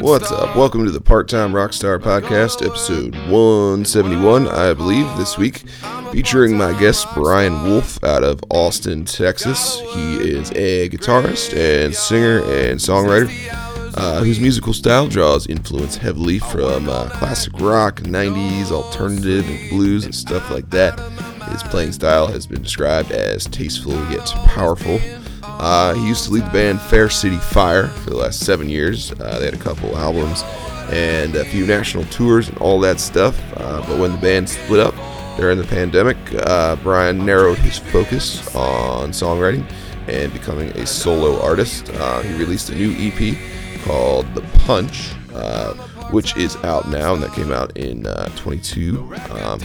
What's up? Welcome to the Part Time Rockstar Podcast, episode 171, I believe, this week, featuring my guest Brian Wolf out of Austin, Texas. He is a guitarist and singer and songwriter uh, whose musical style draws influence heavily from uh, classic rock, 90s, alternative, and blues and stuff like that. His playing style has been described as tasteful yet powerful. Uh, he used to lead the band Fair City Fire for the last seven years. Uh, they had a couple albums and a few national tours and all that stuff. Uh, but when the band split up during the pandemic, uh, Brian narrowed his focus on songwriting and becoming a solo artist. Uh, he released a new EP called The Punch, uh, which is out now, and that came out in uh, 22. Um,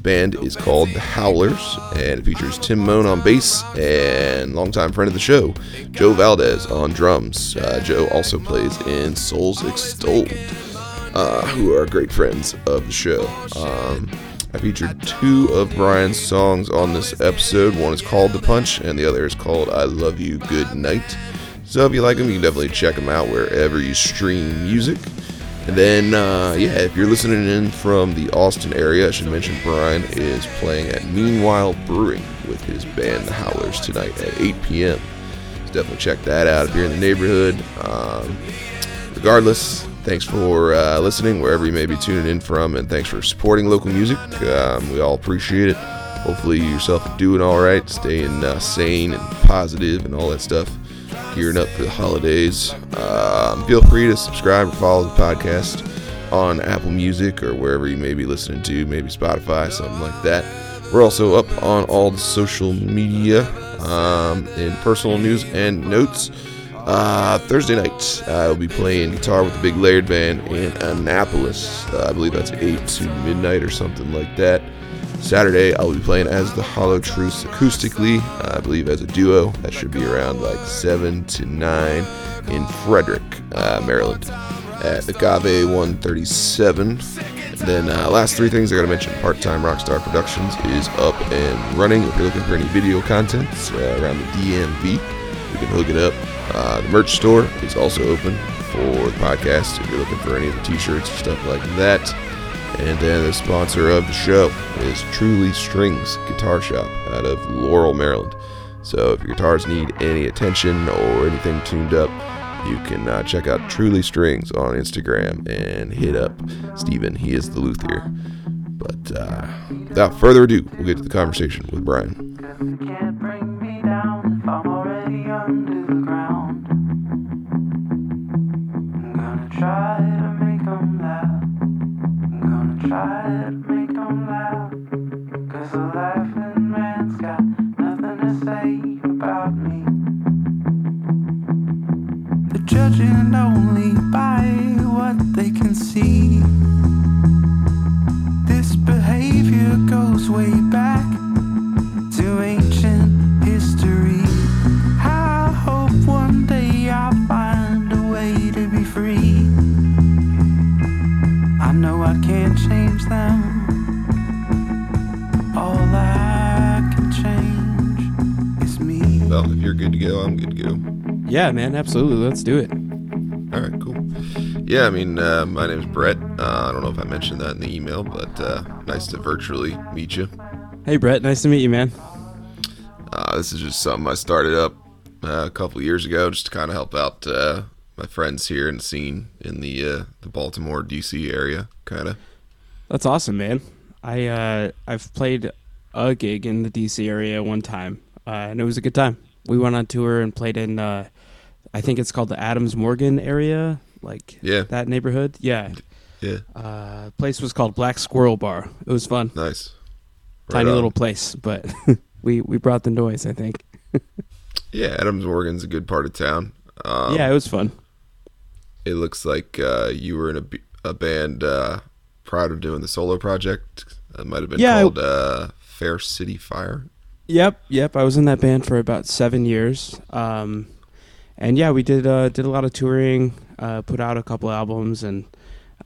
his band is called The Howlers, and it features Tim Moan on bass and longtime friend of the show, Joe Valdez on drums. Uh, Joe also plays in Souls Extolled, uh, who are great friends of the show. Um, I featured two of Brian's songs on this episode. One is called The Punch, and the other is called I Love You Good Night. So if you like them, you can definitely check them out wherever you stream music. And then, uh, yeah, if you're listening in from the Austin area, I should mention Brian is playing at Meanwhile Brewing with his band, The Howlers, tonight at 8 p.m. So definitely check that out if you're in the neighborhood. Um, regardless, thanks for uh, listening wherever you may be tuning in from, and thanks for supporting local music. Um, we all appreciate it. Hopefully, yourself doing all right, staying uh, sane and positive, and all that stuff gearing up for the holidays. Um, feel free to subscribe or follow the podcast on Apple Music or wherever you may be listening to, maybe Spotify, something like that. We're also up on all the social media um, in personal news and notes. Uh, Thursday night, I'll be playing guitar with the Big Layered Band in Annapolis. Uh, I believe that's 8 to midnight or something like that. Saturday, I'll be playing as the Hollow Truths acoustically, uh, I believe as a duo. That should be around like 7 to 9 in Frederick, uh, Maryland, at Agave 137. And then, uh, last three things I gotta mention Part Time Rockstar Productions is up and running. If you're looking for any video content uh, around the DMV, you can hook it up. Uh, the merch store is also open for the podcast if you're looking for any of the t shirts or stuff like that. And then the sponsor of the show is Truly Strings Guitar Shop out of Laurel, Maryland. So if your guitars need any attention or anything tuned up, you can uh, check out Truly Strings on Instagram and hit up Steven. He is the luthier. But uh, without further ado, we'll get to the conversation with Brian. They're judging only by what they can see. This behavior goes way back to ancient history. I hope one day I'll find a way to be free. I know I can't change them. All I can change is me. Well, if you're good to go, I'm good to go. Yeah, man, absolutely. Let's do it. All right, cool. Yeah, I mean, uh, my name's Brett. Uh, I don't know if I mentioned that in the email, but uh, nice to virtually meet you. Hey, Brett, nice to meet you, man. Uh, this is just something I started up uh, a couple years ago, just to kind of help out uh, my friends here in the scene in the uh, the Baltimore D.C. area, kind of. That's awesome, man. I uh, I've played a gig in the DC area one time, uh, and it was a good time. We went on tour and played in, uh, I think it's called the Adams Morgan area, like Yeah. that neighborhood. Yeah, Yeah, uh, place was called Black Squirrel Bar. It was fun, nice. Right tiny on. little place, but we we brought the noise. I think. Yeah, Adams Morgan's a good part of town. Um, yeah, it was fun. It looks like uh, you were in a, a band uh, prior to doing the solo project. It might have been Yeah, called uh, Fair City Fire. Yep, yep. I was in that band for about seven years, um, and yeah, we did uh, did a lot of touring, uh, put out a couple albums, and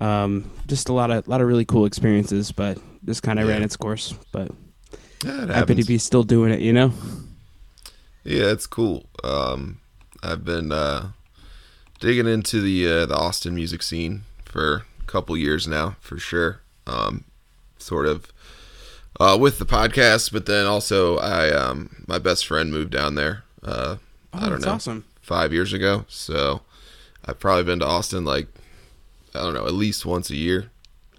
um, just a lot of lot of really cool experiences. But just kind of Yeah. ran its course. But Yeah, it happy to be still doing it. You know. Yeah, it's cool. Um, I've been uh, digging into the uh, the Austin music scene for a couple years now, for sure. Um, sort of uh, with the podcast, but then also I um, my best friend moved down there. Uh, Oh, I don't that's know, awesome. Five years ago. So I've probably been to Austin like I don't know, at least once a year.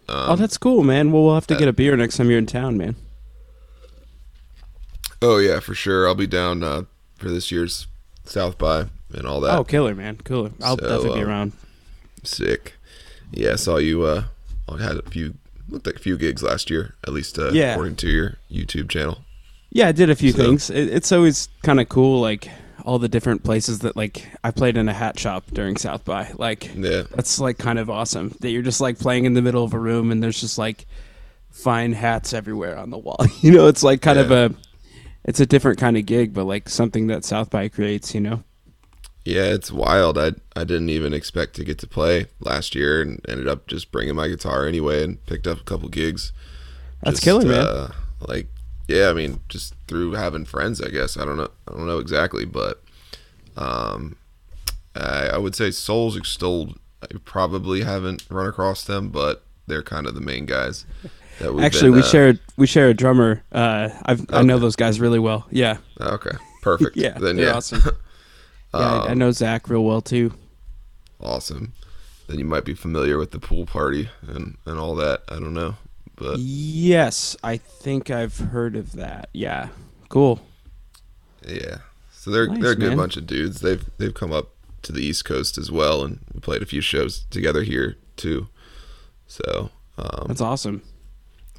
Um, oh, that's cool, man. Well, we'll have to get a beer next time you're in town, man. oh yeah, for sure. I'll be down uh, for this year's South by and all that. oh, killer, man, killer. I'll So, definitely be um, around. Sick. Yeah, I saw you. Uh, I had a few, looked like a few gigs last year, at least uh, Yeah. according to your YouTube channel. Yeah, I did a few So- things. It, it's always kind of cool, like all the different places that like I played in a hat shop during South by. Like Yeah, that's like kind of awesome that you're just like playing in the middle of a room and there's just like fine hats everywhere on the wall. you know, it's like kind of a it's a different kind of gig, but like something that South by creates. You know. yeah, it's wild. I I didn't even expect to get to play last year, and ended up just bringing my guitar anyway, and picked up a couple gigs. That's killer, man. Uh, like, yeah, I mean, just through having friends, I guess. I don't know. I don't know exactly, but um, I, I would say Souls Extolled. I probably haven't run across them, but they're kind of the main guys. That we've Actually, been, we uh, share we share a drummer. Uh, I've I know those guys really well. Yeah, Okay, perfect. yeah, then yeah, awesome. Yeah, I, I Um, know Zach real well too. awesome. Then you might be familiar with the pool party and and all that. I don't know, but Yes, I think I've heard of that. Yeah, cool. yeah. So they're Nice, they're a good man. bunch of dudes. They've they've come up to the East Coast as well, and we played a few shows together here too. So um, That's awesome.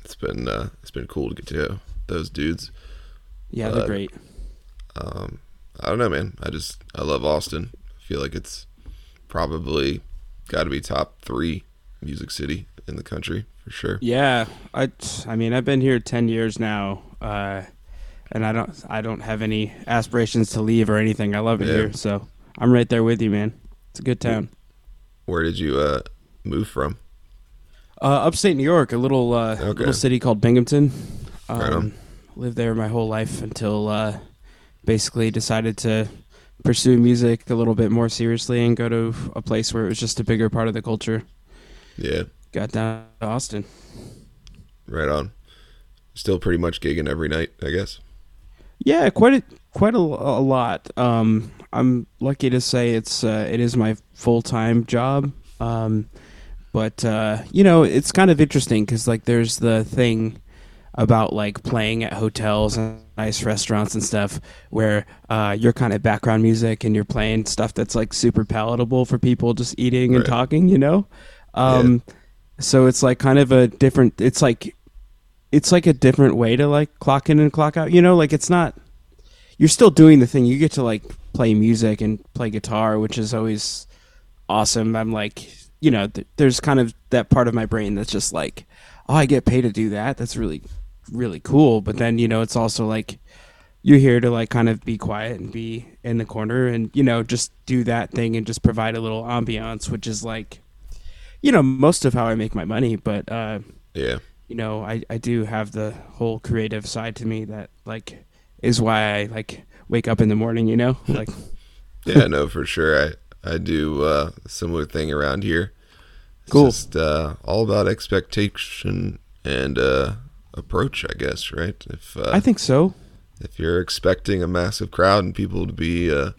it's been uh, it's been cool to get to know those dudes. Yeah, they're great. Um, I don't know, man. I just I love Austin. I feel like it's probably got to be top three music city in the country for sure. Yeah, I I mean I've been here ten years now, uh, and I don't I don't have any aspirations to leave or anything. I love it Yeah. here, so I'm right there with you, man. It's a good town. Where did you uh, move from? Uh, upstate New York, a little uh, Okay. little city called Binghamton. Um, Right. Lived there my whole life until uh, basically decided to pursue music a little bit more seriously and go to a place where it was just a bigger part of the culture. Yeah, Got down to Austin. right on. Still pretty much gigging every night, I guess. Yeah, quite a quite a, a lot. Um, I'm lucky to say it's uh, it is my full time job. Um, but uh, you know, it's kind of interesting because like there's the thing about like playing at hotels and nice restaurants and stuff where uh, you're kind of background music and you're playing stuff that's like super palatable for people just eating and Right. talking. You know, um, so it's like kind of a different. It's like it's like a different way to like clock in and clock out. You know, like it's not. You're still doing the thing. You get to like play music and play guitar, which is always awesome. I'm like, you know, th- there's kind of that part of my brain that's just like, oh, I get paid to do that. That's really, really cool. But then you know, it's also like you're here to like kind of be quiet and be in the corner and you know just do that thing and just provide a little ambiance, which is like, you know, most of how I make my money. But uh, Yeah, you know, I, I do have the whole creative side to me that like is why I like wake up in the morning, you know? Like yeah, no, for sure. I I do uh, a similar thing around here. It's Cool. Just uh, all about expectation and uh, approach, I guess. Right? If uh, I think so. if you're expecting a massive crowd and people to be uh,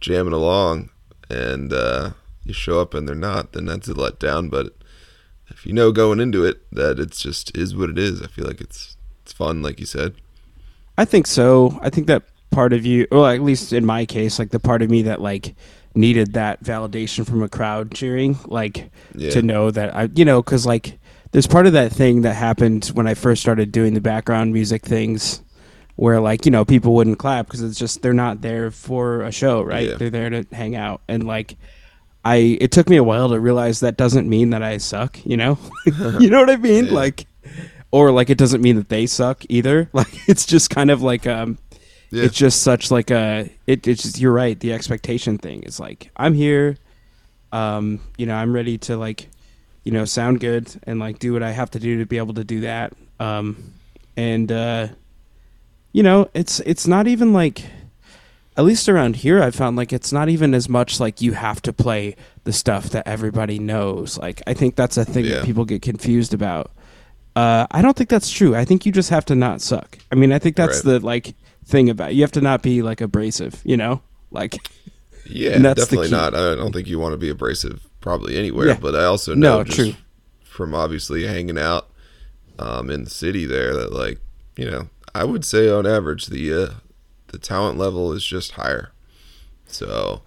jamming along and uh, you show up and they're not, then that's a letdown. But if you know going into it that it's just is what it is, I feel like it's it's fun, like you said. I think so. I think that part of you or at least in my case, like the part of me that like needed that validation from a crowd cheering, like Yeah. to know that I you know, cuz like there's part of that thing that happened when I first started doing the background music things where like you know people wouldn't clap because it's just they're not there for a show right Yeah. they're there to hang out and like i it took me a while to realize that doesn't mean that i suck you know you know what i mean Yeah. like or like it doesn't mean that they suck either like it's just kind of like um Yeah. it's just such like a it, it's just you're right the expectation thing is like i'm here um you know i'm ready to like you know sound good and like do what i have to do to be able to do that um and uh you know it's it's not even like at least around here, I found like it's not even as much like you have to play the stuff that everybody knows. Like I think that's a thing Yeah. that people get confused about. Uh, I don't think that's true. I think you just have to not suck. I mean, I think that's Right. the like thing about it. you have to not be like abrasive. You know, like Yeah, definitely not. I don't think you want to be abrasive probably anywhere, Yeah. but I also know No, just true. from obviously hanging out um, in the city there that like, you know, I would say on average the uh, the talent level is just higher. So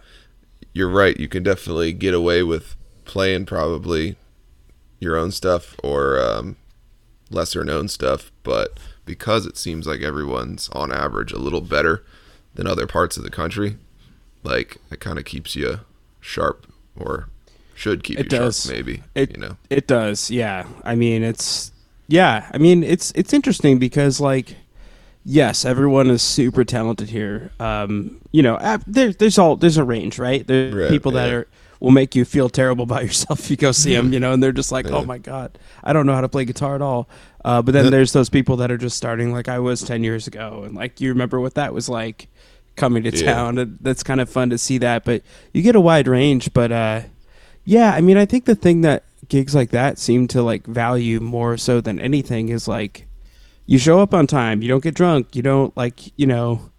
you're right, you can definitely get away with playing probably your own stuff or um, lesser known stuff, but because it seems like everyone's on average a little better than other parts of the country, like it kind of keeps you sharp or should keep It you does. sharp maybe, It- you know. It does, yeah. I mean, it's yeah. I mean, it's it's interesting because like, yes, everyone is super talented here. Um, you know, uh, there, there's all there's a range, right? There's Right, people that yeah. are will make you feel terrible about yourself if you go see them, you know, and they're just like, Yeah. oh my god, I don't know how to play guitar at all. Uh, but then there's those people that are just starting like I was ten years ago, and like you remember what that was like coming to town. And that's kind of fun to see that, but you get a wide range, but. uh yeah, I mean, I think the thing that gigs like that seem to like value more so than anything is like you show up on time, you don't get drunk, you don't like, you know,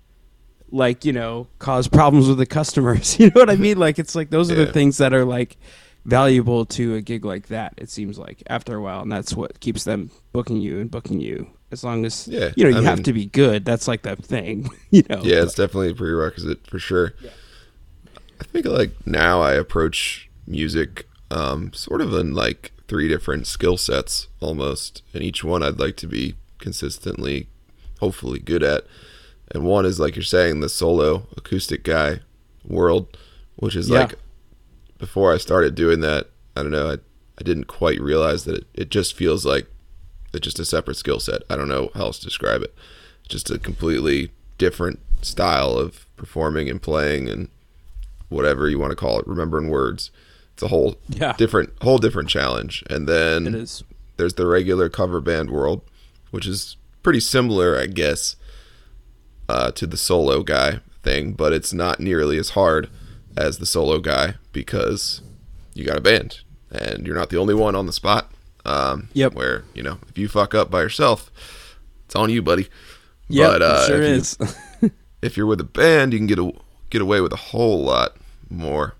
like, you know, cause problems with the customers. You know what I mean? Like it's like those are Yeah. the things that are like valuable to a gig like that, it seems like after a while, and that's what keeps them booking you and booking you. As long as Yeah, you know, you I have mean- to be good. That's like the thing, you know. Yeah, it's definitely a prerequisite for sure. I think like now I approach music um, sort of in like three different skill sets almost, and each one I'd like to be consistently, hopefully good at. And one is like you're saying the solo acoustic guy world, which is Yeah. like before I started doing that, I don't know, I, I didn't quite realize that it, it just feels like it's just a separate skill set. I don't know how else to describe it. Just a completely different style of performing and playing and whatever you want to call it, remembering words. It's a whole Yeah. different whole different challenge. And then there's the regular cover band world, which is pretty similar, I guess, uh, to the solo guy thing, but it's not nearly as hard as the solo guy because you got a band and you're not the only one on the spot. Um, Yep. Where you know if you fuck up by yourself, it's on you, buddy. Yeah, but, uh, sure if you- is. If you're with a band, you can get a, get away with a whole lot more.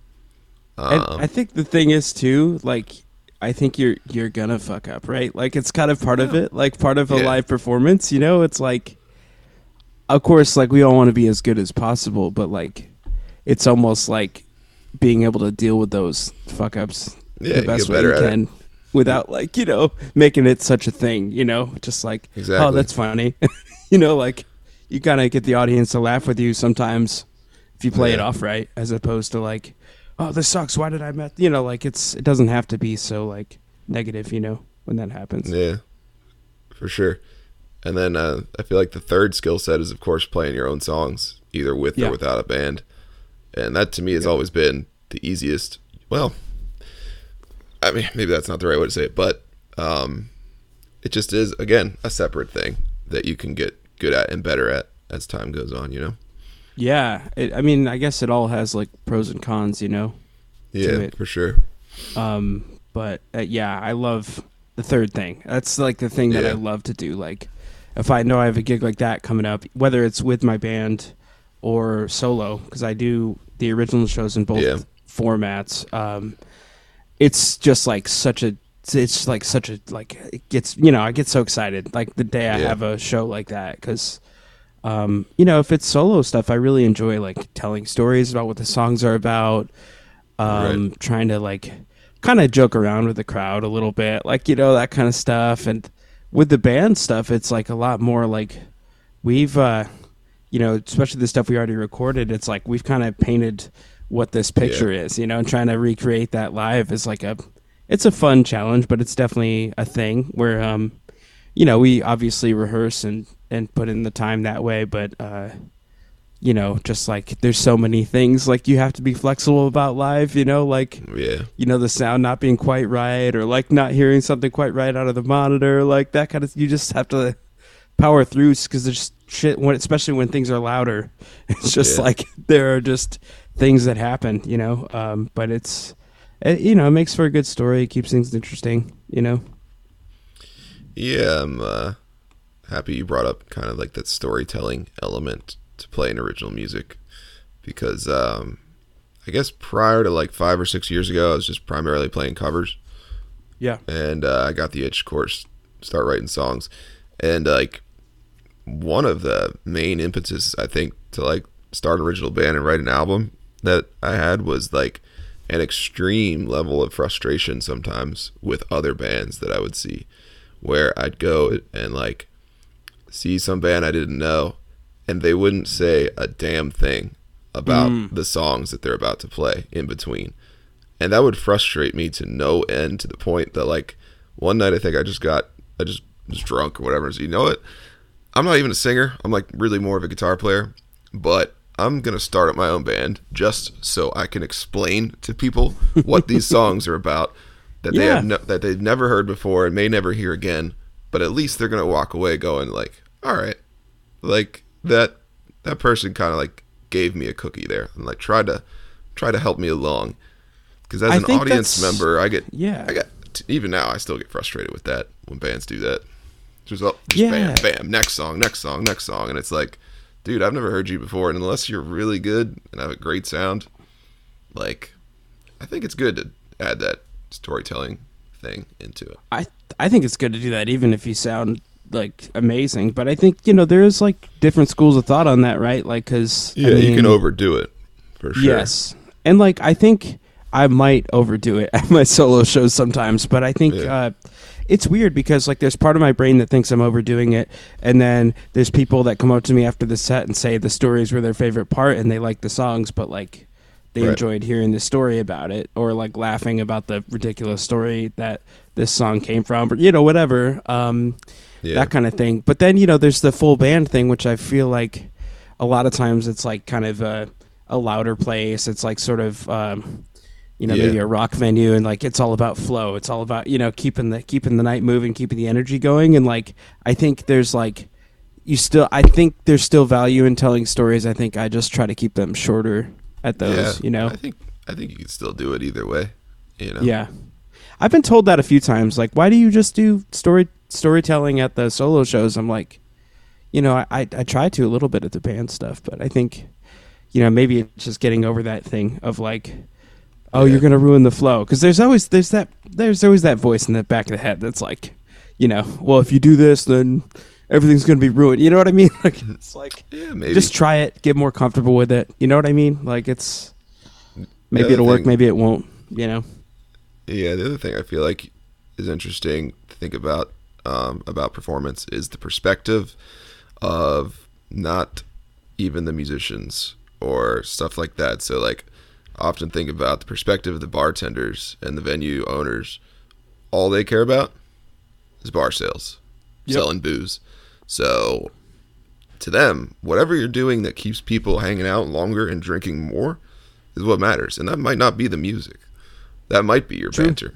And Um, I think the thing is too, like I think you're you're gonna fuck up, right? Like it's kind of part of it, like part of a Yeah. live performance. You know, it's like, of course, like we all want to be as good as possible, but like, it's almost like being able to deal with those fuck ups Yeah, the best way you can, without like you know making it such a thing. You know, just like oh, that's funny. you know, like you gotta get the audience to laugh with you sometimes if you play it off right, as opposed to like, oh, this sucks. Why did I met? You know, like it's it doesn't have to be so like negative. You know, when that happens. Yeah, for sure. And then uh, I feel like the third skill set is, of course, playing your own songs, either with Yeah. or without a band. And that to me has always been the easiest. Well, I mean, maybe that's not the right way to say it, but um, it just is, again, a separate thing that you can get good at and better at as time goes on, you know? Yeah, it, I mean, I guess it all has like pros and cons. You know, Yeah, for sure. Um, but uh, yeah, I love the third thing. That's like the thing that I love to do. Like, if I know I have a gig like that coming up, whether it's with my band or solo, because I do the original shows in both Yeah. formats. Um, it's just like such a. It's like such a like it gets you know I get so excited like the day I Yeah. have a show like that because um, you know, if it's solo stuff, I really enjoy like telling stories about what the songs are about. Um, trying to like kind of joke around with the crowd a little bit, like you know that kind of stuff. And with the band stuff, it's like a lot more like we've, uh, you know, especially the stuff we already recorded. It's like we've kind of painted what this picture is, you know, and trying to recreate that live is like a, it's a fun challenge, but it's definitely a thing where, um, you know, we obviously rehearse and and put in the time that way, but uh, you know, just like there's so many things like you have to be flexible about live, you know, like Yeah. you know the sound not being quite right or like not hearing something quite right out of the monitor, like that kind of you just have to power through because there's shit when especially when things are louder. It's just Yeah. like there are just things that happen, you know. Um, but it's it, you know it makes for a good story, it keeps things interesting, you know. Yeah, I'm uh, happy you brought up kind of like that storytelling element to playing original music. Because um, I guess prior to like five or six years ago, I was just primarily playing covers, Yeah. and uh, I got the itch, of course, start writing songs, and like one of the main impetus I think to like start an original band and write an album that I had was like an extreme level of frustration sometimes with other bands that I would see where I'd go and like see some band I didn't know and they wouldn't say a damn thing about mm. the songs that they're about to play in between. And that would frustrate me to no end to the point that like one night I think I just got I just was drunk or whatever. So you know what? I'm not even a singer. I'm like really more of a guitar player, but I'm gonna start up my own band just so I can explain to people what these songs are about that they Yeah. have no, that they've never heard before and may never hear again. But at least they're gonna walk away going like, all right, like that that person kind of like gave me a cookie there and like tried to try to help me along. Because as I an audience member, I get Yeah. I got even now I still get frustrated with that when bands do that. Just, oh, just Yeah. bam, bam, next song, next song, next song, and it's like, dude, I've never heard you before, and unless you're really good and have a great sound, like, I think it's good to add that storytelling thing into it. I I think it's good to do that, even if you sound like amazing. But I think you know there is like different schools of thought on that, right? Like because Yeah, you can overdo it for sure. Yes, and like I think I might overdo it at my solo shows sometimes, but I think Yeah. uh, it's weird because like there's part of my brain that thinks I'm overdoing it, and then there's people that come up to me after the set and say the stories were their favorite part and they like the songs, but like they Right. enjoyed hearing the story about it or like laughing about the ridiculous story that this song came from, or you know whatever. Um, Yeah. that kind of thing. But then you know, there's the full band thing, which I feel like a lot of times it's like kind of a, a louder place. It's like sort of um, you know Yeah. maybe a rock venue, and like it's all about flow. It's all about you know keeping the keeping the night moving, keeping the energy going, and like I think there's like you still I think there's still value in telling stories. I think I just try to keep them shorter at those. yeah, You know, I think I think you can still do it either way. You know. yeah. I've been told that a few times. Like, why do you just do story storytelling at the solo shows? I'm like, you know, I, I I try to a little bit at the band stuff, but I think, you know, maybe it's just getting over that thing of like, oh, Yeah. you're gonna ruin the flow. Because there's always there's that there's always that voice in the back of the head that's like, you know, well, if you do this, then everything's gonna be ruined. You know what I mean? Like, it's like Yeah, maybe. just try it, get more comfortable with it. You know what I mean? Like, it's maybe it'll work, maybe it won't. You know. Yeah, the other thing I feel like is interesting to think about um, about performance is the perspective of not even the musicians or stuff like that. So like, often think about the perspective of the bartenders and the venue owners. All they care about is bar sales, Yep. selling booze. So to them, whatever you're doing that keeps people hanging out longer and drinking more is what matters. And that might not be the music. That might be your True. banter.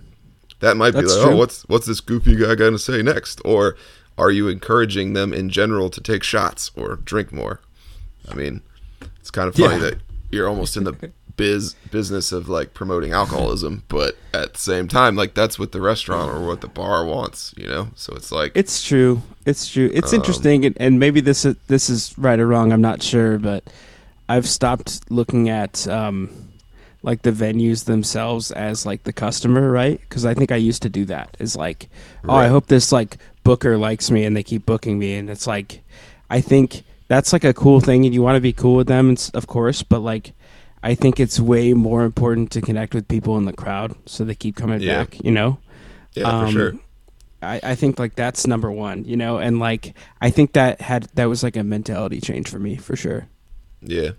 That might That's be like, true. oh, what's what's this goofy guy going to say next? Or are you encouraging them in general to take shots or drink more? I mean, it's kind of funny Yeah. that you're almost in the biz business of like promoting alcoholism, but at the same time, like that's what the restaurant or what the bar wants, you know. So it's like, It's true. It's true. It's Um, interesting, and, and maybe this is this is right or wrong. I'm not sure, but I've stopped looking at um, like the venues themselves as like the customer, right? Because I think I used to do that. Is like, oh, I hope this like booker likes me, and they keep booking me, and it's like, I think that's like a cool thing, and you want to be cool with them, of course, but like. I think it's way more important to connect with people in the crowd so they keep coming Yeah. back, you know? yeah, for Um, sure. I, I think like that's number one, you know, and like I think that had that was like a mentality change for me for sure. Yeah,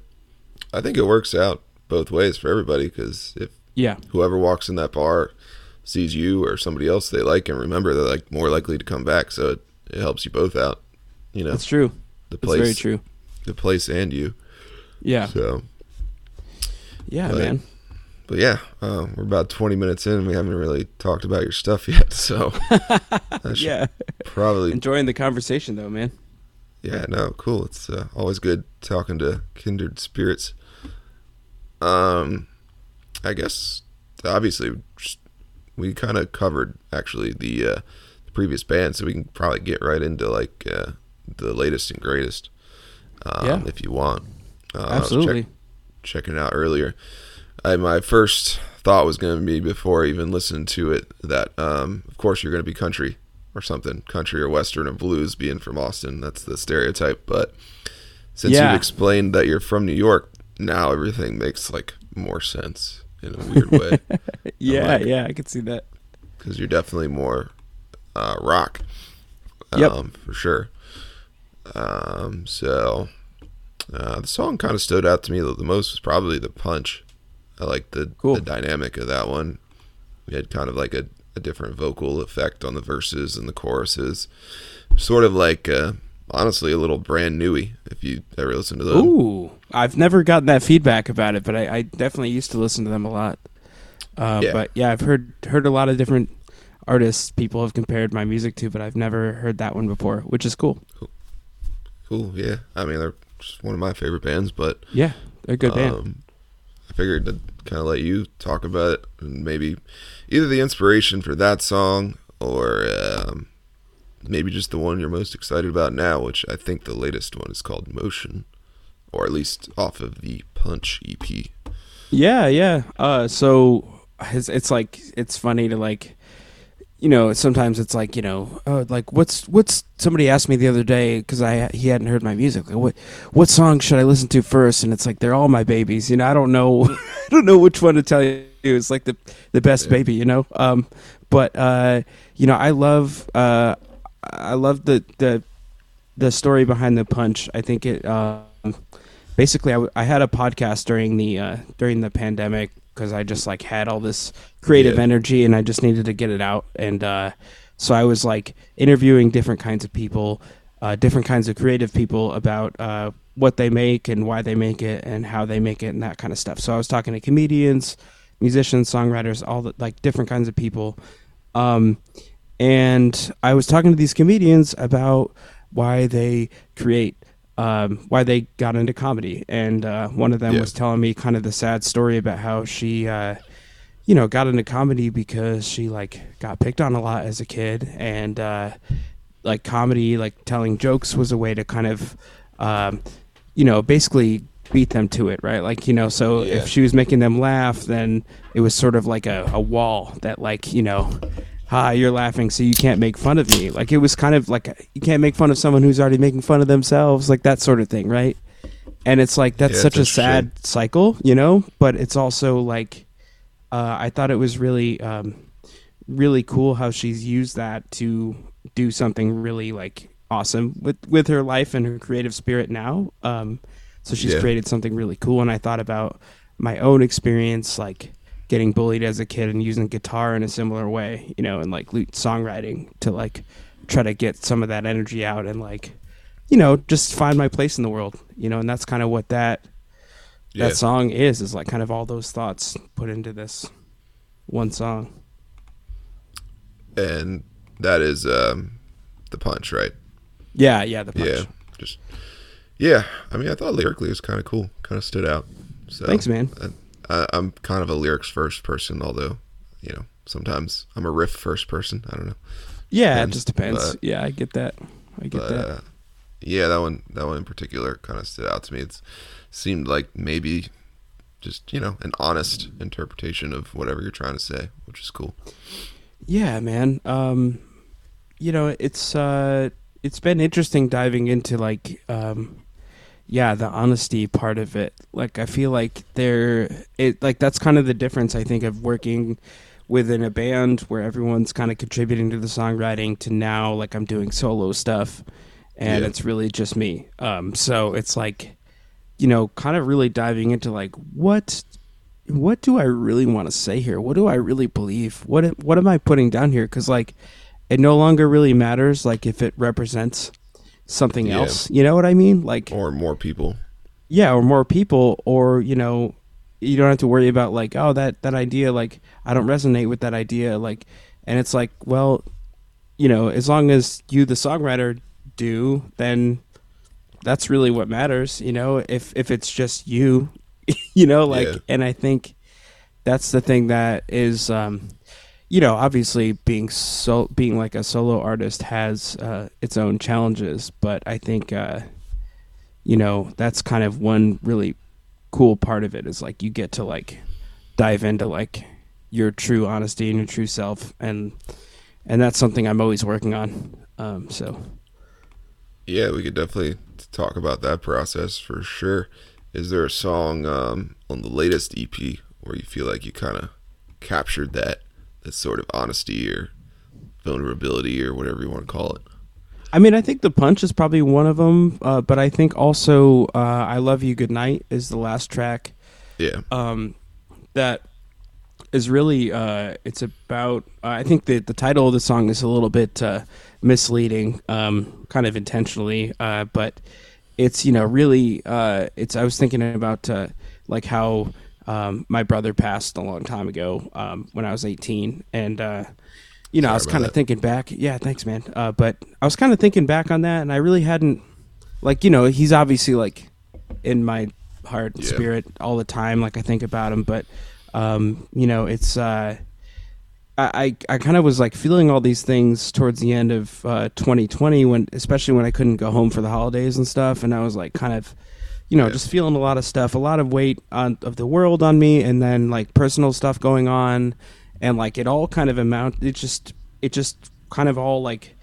I think it works out both ways for everybody because if Yeah, whoever walks in that bar sees you or somebody else they like and remember, they're like more likely to come back. So it, it helps you both out. You know, that's true. the That's place, very true. the place, and you. Yeah, So, yeah, But- man. but yeah, uh, we're about twenty minutes in. and We haven't really talked about your stuff yet, so Yeah, probably enjoying the conversation though, man. Yeah, no, cool. It's uh, always good talking to kindred spirits. Um, I guess obviously we kind of covered actually the, uh, the previous band, so we can probably get right into like uh, the latest and greatest. Um, Yeah. if you want. Uh, Absolutely. check- checking it out earlier. I, my first thought was going to be before I even listened to it that, um, of course, you're going to be country or something, country or western or blues, being from Austin. That's the stereotype. But since Yeah. you've explained that you're from New York, now everything makes like more sense in a weird way yeah, like- yeah, I could see that. because you're definitely more uh, rock. Yep. Um, for sure. Um, so uh, the song kind of stood out to me the, the most was probably the punch. I like the Cool. the dynamic of that one. We had kind of like a, a different vocal effect on the verses and the choruses, sort of like uh, honestly a little brand newy. If you ever listen to them, Ooh, I've never gotten that feedback about it, but I, I definitely used to listen to them a lot. Uh, Yeah. But yeah, I've heard heard a lot of different artists people have compared my music to, but I've never heard that one before, which is cool. cool. Yeah, I mean they're just one of my favorite bands, but Yeah, they're a good band. Um, I figured to kind of let you talk about it and maybe either the inspiration for that song or um, maybe just the one you're most excited about now, which I think the latest one is called Motion, or at least off of the Punch EP. Yeah, yeah. Uh, so it's, it's like it's funny to like, you know, sometimes it's like you know, uh, like what's what's somebody asked me the other day because I he hadn't heard my music. Like, what what song should I listen to first? And it's like they're all my babies. You know, I don't know, I don't know which one to tell you. It's like the the best Yeah. baby, you know. Um, but uh, you know, I love uh, I love the the the story behind the punch. I think it. Um, basically I, w- I had a podcast during the uh, during the pandemic because I just like had all this creative Yeah. energy and I just needed to get it out and uh, so I was like interviewing different kinds of people, uh, different kinds of creative people about uh, what they make and why they make it and how they make it and that kind of stuff. So I was talking to comedians, musicians, songwriters, all the like different kinds of people. Um, and I was talking to these comedians about why they create, um, why they got into comedy, and uh, one of them Yeah. was telling me kind of the sad story about how she, uh, you know, got into comedy because she like got picked on a lot as a kid, and uh, like comedy, like telling jokes was a way to kind of, um, you know, basically beat them to it, right? Like you know, so Yeah. if she was making them laugh, then it was sort of like a, a wall that like you know ha you're laughing so you can't make fun of me. Like it was kind of like you can't make fun of someone who's already making fun of themselves like that sort of thing right? And it's like that's Yeah, such a sad cycle you know? But it's also like uh, i thought it was really um, really cool how she's used that to do something really like awesome with with her life and her creative spirit now. Um, so she's Yeah. created something really cool and i thought about my own experience like getting bullied as a kid and using guitar in a similar way you know and like songwriting to like try to get some of that energy out and like you know just find my place in the world you know and that's kind of what that Yeah. that song is is like kind of all those thoughts put into this one song and that is um, the Punch, right? yeah yeah the punch Yeah, just yeah. I mean, I thought lyrically it was kind of cool, kind of stood out. So Thanks, man. I, I'm kind of a lyrics first person, although you know sometimes I'm a riff first person. I don't know. yeah it just depends but- yeah i get that i get but that uh, yeah, that one that one in particular kind of stood out to me. It seemed like maybe just you know an honest interpretation of whatever you're trying to say, which is cool. Yeah, man. Um, you know, it's uh, it's been interesting diving into like, um, yeah, the honesty part of it. Like, I feel like there, it like that's kind of the difference. I think of working within a band where everyone's kind of contributing to the songwriting to now like I'm doing solo stuff, and Yeah. it's really just me. Um, so it's like, you know, kind of really diving into like what what do I really want to say here? What do I really believe? What what am I putting down here? Because like, it no longer really matters. Like if it represents something Yeah. else, you know what I mean? Like Or more people. yeah, or more people, or you know, you don't have to worry about like oh that that idea like I don't resonate with that idea like, and it's like well, you know, as long as you the songwriter do, then that's really what matters. You know, if if it's just you, you know, like, Yeah. and I think that's the thing that is, um, you know, obviously being so being like a solo artist has uh, its own challenges, but I think, uh, you know, that's kind of one really cool part of it is like you get to like dive into like your true honesty and your true self, and and that's something I'm always working on. Um, so Yeah, we could definitely talk about that process for sure. Is there a song um, on the latest EP where you feel like you kind of captured that that sort of honesty or vulnerability or whatever you want to call it? I mean, I think the punch is probably one of them, uh, but I think also uh, "I Love You Goodnight" is the last track Yeah, um, that is really. Uh, it's about. Uh, I think the the title of the song is a little bit uh, misleading, um, kind of intentionally, uh, but it's you know really. Uh, it's. I was thinking about uh, like how um, my brother passed a long time ago um, when I was eighteen, and. Uh, you know, I was kind of thinking back. Yeah, thanks, man. Uh, but I was kind of thinking back on that, and I really hadn't, like, you know, he's obviously like in my heart and Yeah. spirit all the time. Like I think about him, but um, you know, it's uh, I I, I kind of was like feeling all these things towards the end of uh, 2020 when, especially when I couldn't go home for the holidays and stuff, and I was like kind of. You know, Yeah. just feeling a lot of stuff, a lot of weight on of the world on me, and then like personal stuff going on, and like it all kind of amount. It just, it just kind of all like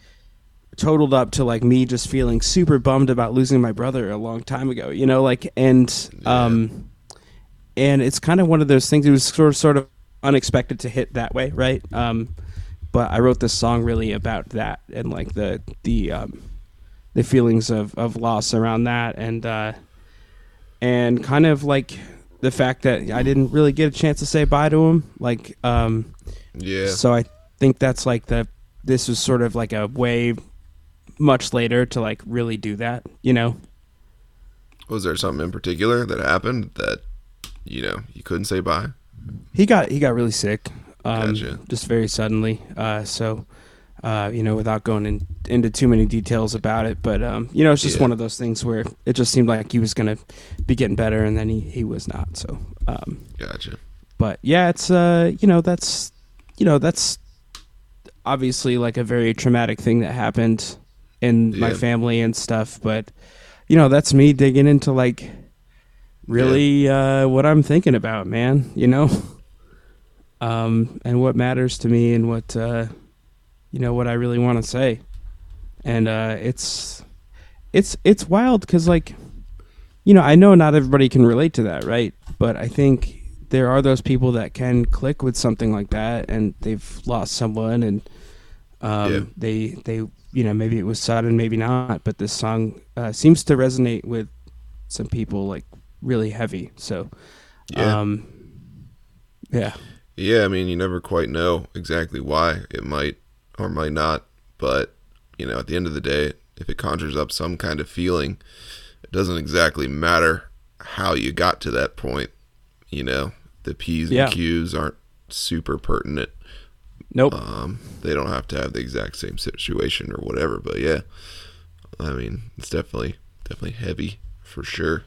totaled up to like me just feeling super bummed about losing my brother a long time ago you know like and um and it's kind of one of those things it was sort of sort of unexpected to hit that way right um but i wrote this song really about that and like the the um the feelings of of loss around that and uh and kind of like the fact that i didn't really get a chance to say bye to him like um yeah, so I think that's like the this was sort of like a way much later to like really do that, you know. Was there something in particular that happened that you know you couldn't say bye? He got he got really sick. Um Gotcha. just very suddenly. Uh so uh, you know, without going in, into too many details about it, but um, you know, it's just Yeah. one of those things where it just seemed like he was gonna be getting better, and then he, he was not. So, um, Gotcha. but yeah, it's uh, you know, that's you know, that's obviously like a very traumatic thing that happened in my family and stuff. But you know, that's me digging into like really uh, what I'm thinking about, man. You know, um, and what matters to me and what uh, you know what I really want to say. And uh, it's it's it's wild because like you know I know not everybody can relate to that, right? But I think there are those people that can click with something like that, and they've lost someone, and um, Yeah. they they you know maybe it was sudden, maybe not, but this song uh, seems to resonate with some people like really heavy. So Yeah. um, yeah, Yeah, I mean, you never quite know exactly why it might or might not, but you know, at the end of the day, if it conjures up some kind of feeling, it doesn't exactly matter how you got to that point. You know, the P's and Yeah. Q's aren't super pertinent. nope. Um, they don't have to have the exact same situation or whatever, but yeah, I mean, it's definitely definitely heavy for sure.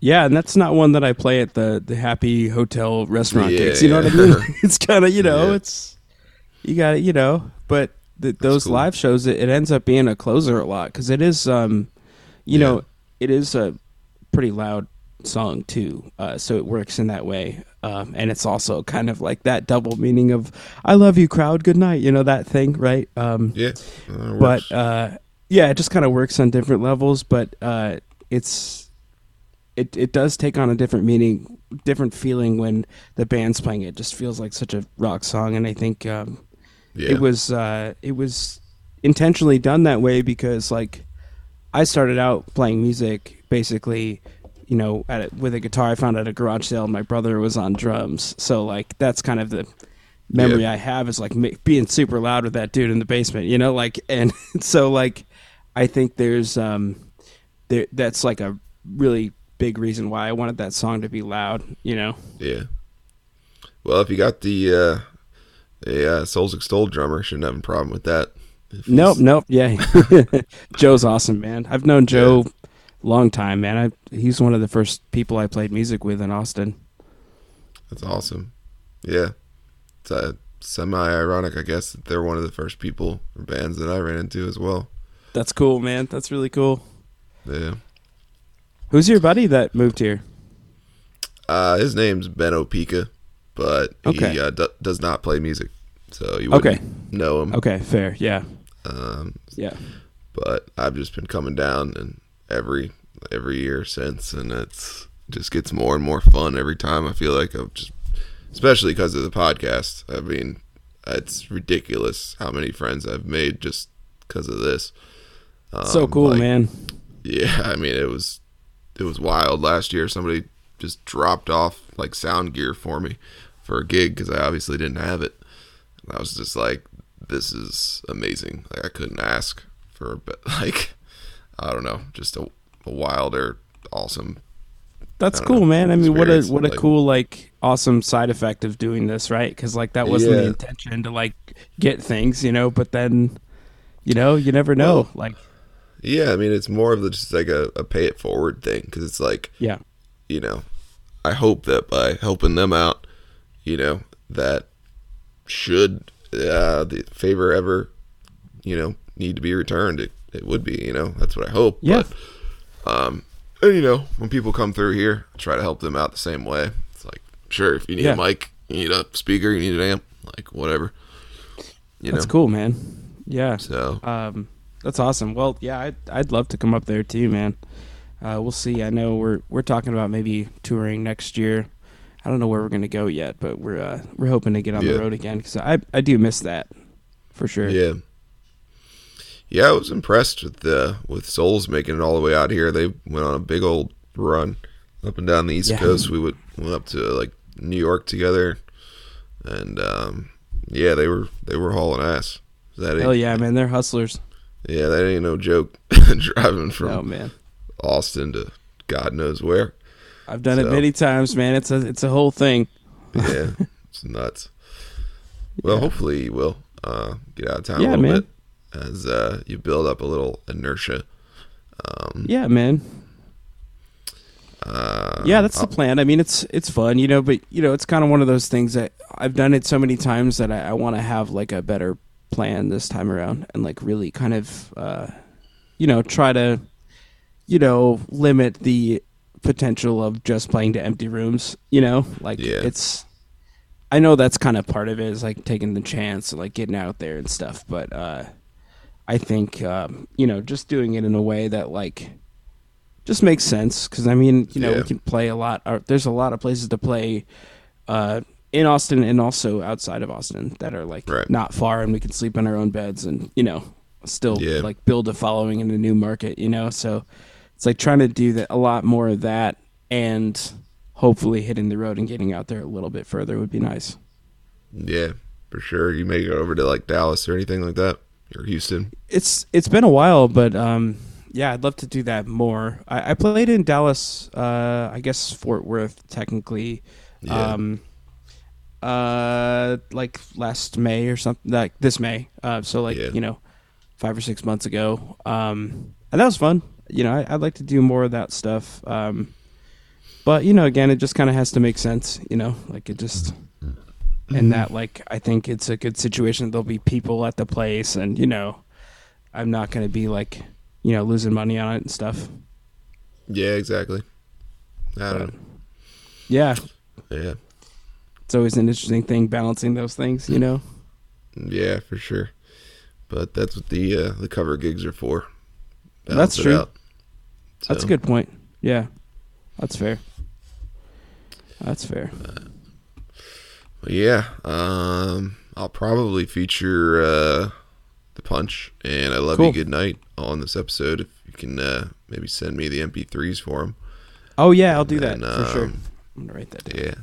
Yeah, and that's not one that I play at the the happy hotel restaurant Yeah, gigs. You know what I mean? it's kind of you know, Yeah. it's you got to you know, but th those cool. live shows it, it ends up being a closer a lot because it is um, you Yeah. know, it is a pretty loud song too, uh, so it works in that way. Um, and it's also kind of like that double meaning of "I love you, crowd, good night." You know that thing, right? Um, Yeah, but uh, yeah, it just kind of works on different levels. But uh, it's it it does take on a different meaning, different feeling when the band's playing it. it just feels like such a rock song, and I think um, yeah, it was uh, it was intentionally done that way because like I started out playing music basically. You know, at a, with a guitar I found at a garage sale. and My brother was on drums, so like that's kind of the memory Yeah. I have is like being super loud with that dude in the basement, you know, like and so like I think there's um there that's like a really big reason why I wanted that song to be loud, you know. Yeah. Well, if you got the uh, uh, Souls Extolled drummer, shouldn't have a problem with that. Nope, nope, yeah. Joe's awesome, man. I've known Joe a long time, man. I he's one of the first people I played music with in Austin. That's awesome. Yeah. It's uh, semi ironic, I guess, that they're one of the first people or bands that I ran into as well. That's cool, man. That's really cool. Yeah. Who's your buddy that moved here? Uh, his name's Ben Opika, but Okay. he uh, d- does not play music. So you wouldn't Okay. know him. Okay, fair. Yeah. Um, Yeah. but I've just been coming down and every every year since, and it's just gets more and more fun every time. I feel like I'm just, especially because of the podcast. I mean, it's ridiculous how many friends I've made just because of this. so Um, cool, like, man. Yeah, I mean, it was it was wild last year. Somebody just dropped off like sound gear for me for a gig because I obviously didn't have it. And I was just like, "This is amazing!" Like I couldn't ask for, but like I don't know, just a, a wilder, awesome. That's cool, know, man. I mean, what a what a like- cool like awesome side effect of doing this, right? Because like that wasn't the intention to like get things, you know. But then, you know, you never know. Well- like, Yeah, I mean, it's more of the, just like a, a pay it forward thing because it's like yeah, you know, I hope that by helping them out, you know, that should uh, the favor ever, you know, need to be returned, it, it would be, you know, that's what I hope. Yeah. But, um, and, you know, when people come through here, I try to help them out the same way. It's like, sure, if you need Yeah. a mic, you need a speaker, you need an amp, like whatever. You that's know, cool, man. Yeah, so um, that's awesome. Well, yeah, I'd I'd love to come up there too, man. Uh, we'll see. I know we're we're talking about maybe touring next year. I don't know where we're gonna go yet, but we're uh, we're hoping to get on Yeah. the road again because I I do miss that for sure. Yeah. Yeah, I was impressed with the with Souls making it all the way out here. They went on a big old run up and down the East Yeah. Coast. We went went up to like New York together, and um, yeah, they were they were hauling ass. That Hell yeah, man. They're hustlers. yeah, that ain't no joke. Driving from Oh man. Austin to God knows where. I've done it many times, man. It's a it's a whole thing. Yeah, it's nuts. Well, Yeah. hopefully you will uh, get out of town Yeah, a little man. bit as uh, you build up a little inertia. Um, Yeah, man. uh, Yeah, that's I'll- the plan. I mean, it's it's fun, you know, but you know, it's kind of one of those things that I've done it so many times that I, I want to have like a better plan this time around and like really kind of, uh, you know, try to, you know, limit the potential of just playing to empty rooms. You know, like Yeah. it's. I know that's kind of part of it is like taking the chance, like getting out there and stuff, but uh, I think um, you know just doing it in a way that like just makes sense because I mean you know Yeah. we can play a lot. Or there's a lot of places to play uh, in Austin and also outside of Austin that are like Right. not far, and we can sleep in our own beds and you know still Yeah. like build a following in a new market. You know, so it's like trying to do that a lot more of that and hopefully hitting the road and getting out there a little bit further would be nice. Yeah, for sure. You may go over to like Dallas or anything like that, or Houston. It's it's been a while, but um, yeah, I'd love to do that more. I, I played in Dallas, uh, I guess Fort Worth technically, Yeah. um, uh, like last May or something, like this May. Uh, so like Yeah. you know, five or six months ago. Um, and that was fun. You know, I, I'd like to do more of that stuff. Um, but you know, again, it just kind of has to make sense. You know, like it just. And that, like, I think it's a good situation. There'll be people at the place, and you know, I'm not going to be like, you know, losing money on it and stuff. Yeah, exactly. I don't Yeah, know. Yeah, it's always an interesting thing balancing those things, you know. yeah, for sure. But that's what the uh, the cover gigs are for. That's true. out. That's a good point. Yeah, that's fair. That's fair. but yeah, um, I'll probably feature uh, the punch and I love Cool. you good night on this episode. If you can uh, maybe send me the MP3s for them. Oh yeah, I'll do that And, for sure. um, I'm gonna write that down. Yeah,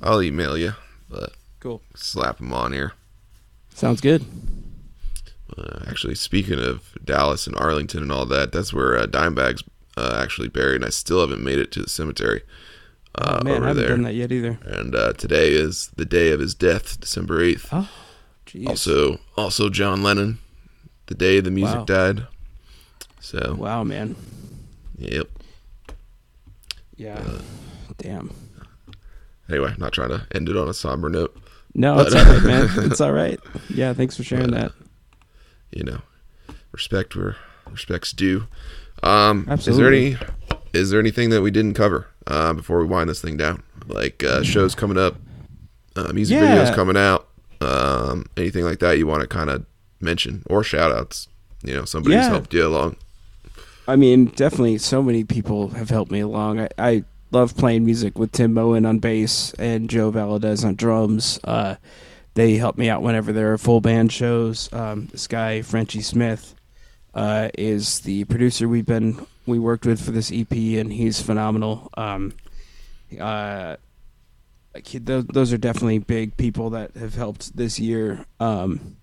I'll email you, but Cool. slap them on here. Sounds good. Uh, actually, speaking of Dallas and Arlington and all that, that's where uh, Dimebag's uh, actually buried, and I still haven't made it to the cemetery uh, oh man, I over haven't there. done that yet either. And uh, today is the day of his death, December eighth. Oh, jeez. Also, also John Lennon, the day the music Wow. died. So wow, man. Yep. Yeah. Damn. Anyway, not trying to end it on a somber note. No, But- it's all right, man. It's all right. Yeah, thanks for sharing But, uh, that. You know, respect where respect's due. Um, Absolutely. Is there any? Is there anything that we didn't cover uh, before we wind this thing down? Like uh, shows coming up, uh, music Yeah. videos coming out, um, anything like that you want to kind of mention or shout outs? You know, somebody's Yeah. helped you along. I mean, definitely so many people have helped me along. I, I love playing music with Tim Moen on bass and Joe Valadez on drums. Uh, they help me out whenever there are full band shows. Um, this guy, Frenchie Smith, uh, is the producer we've been we worked with for this EP, and he's phenomenal. Um, uh, like he, those, those are definitely big people that have helped this year. Um,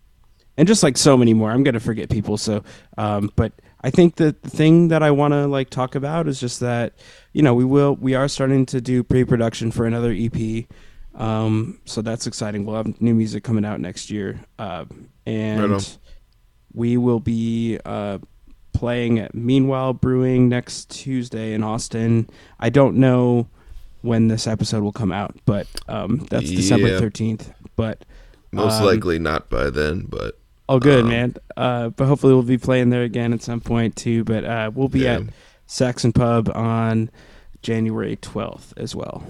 and just like so many more. I'm gonna forget people. So, um, but I think that the thing that I want to like talk about is just that you know we will we are starting to do pre-production for another EP. Um, so that's exciting. We'll have new music coming out next year, uh, and on. we will be uh, playing at Meanwhile Brewing next Tuesday in Austin. I don't know when this episode will come out, but um, that's December 13th. But Most Um, likely not by then, but Oh, good, Um, man. Uh, but hopefully we'll be playing there again at some point too. But uh, we'll be Yeah. at Saxon Pub on January 12th as well.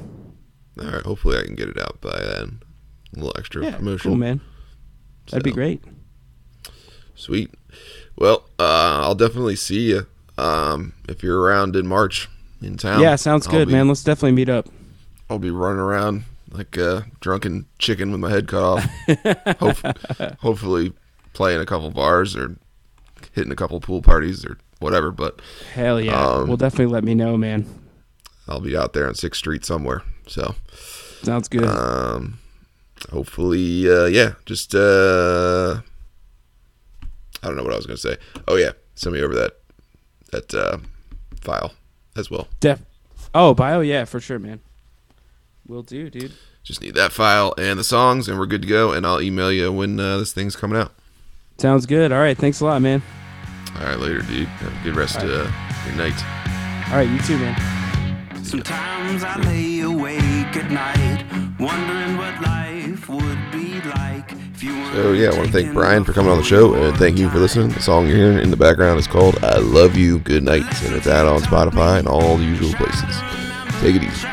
All right. Hopefully, I can get it out by then. A little extra Yeah, promotion. cool, man. That'd be great. Sweet. Well, uh, I'll definitely see you um, if you're around in March in town. yeah, sounds I'll good, be- man. Let's definitely meet up. I'll be running around like a drunken chicken with my head cut off. Hope, hopefully, playing a couple bars or hitting a couple pool parties or whatever. But Hell yeah. Um, well, definitely let me know, man. I'll be out there on Sixth Street somewhere. So, Sounds good. um, hopefully, uh, yeah, just uh, I don't know what I was gonna say. Oh yeah, send me over that that uh, file as well. Def. Oh, bio, yeah, for sure, man. Will do, dude. Just need that file and the songs, and we're good to go. And I'll email you when uh, this thing's coming out. Sounds good. All right, thanks a lot, man. All right, later, dude. Have a good rest All of uh, your night. All right, you too, man. Sometimes I lay awake at night, wondering what life would be like if you So yeah, I want to thank Brian for coming on the show, and thank you for listening. The song you're hearing in the background is called "I Love You, Good Night," and it's out on Spotify and all the usual places. Take it easy.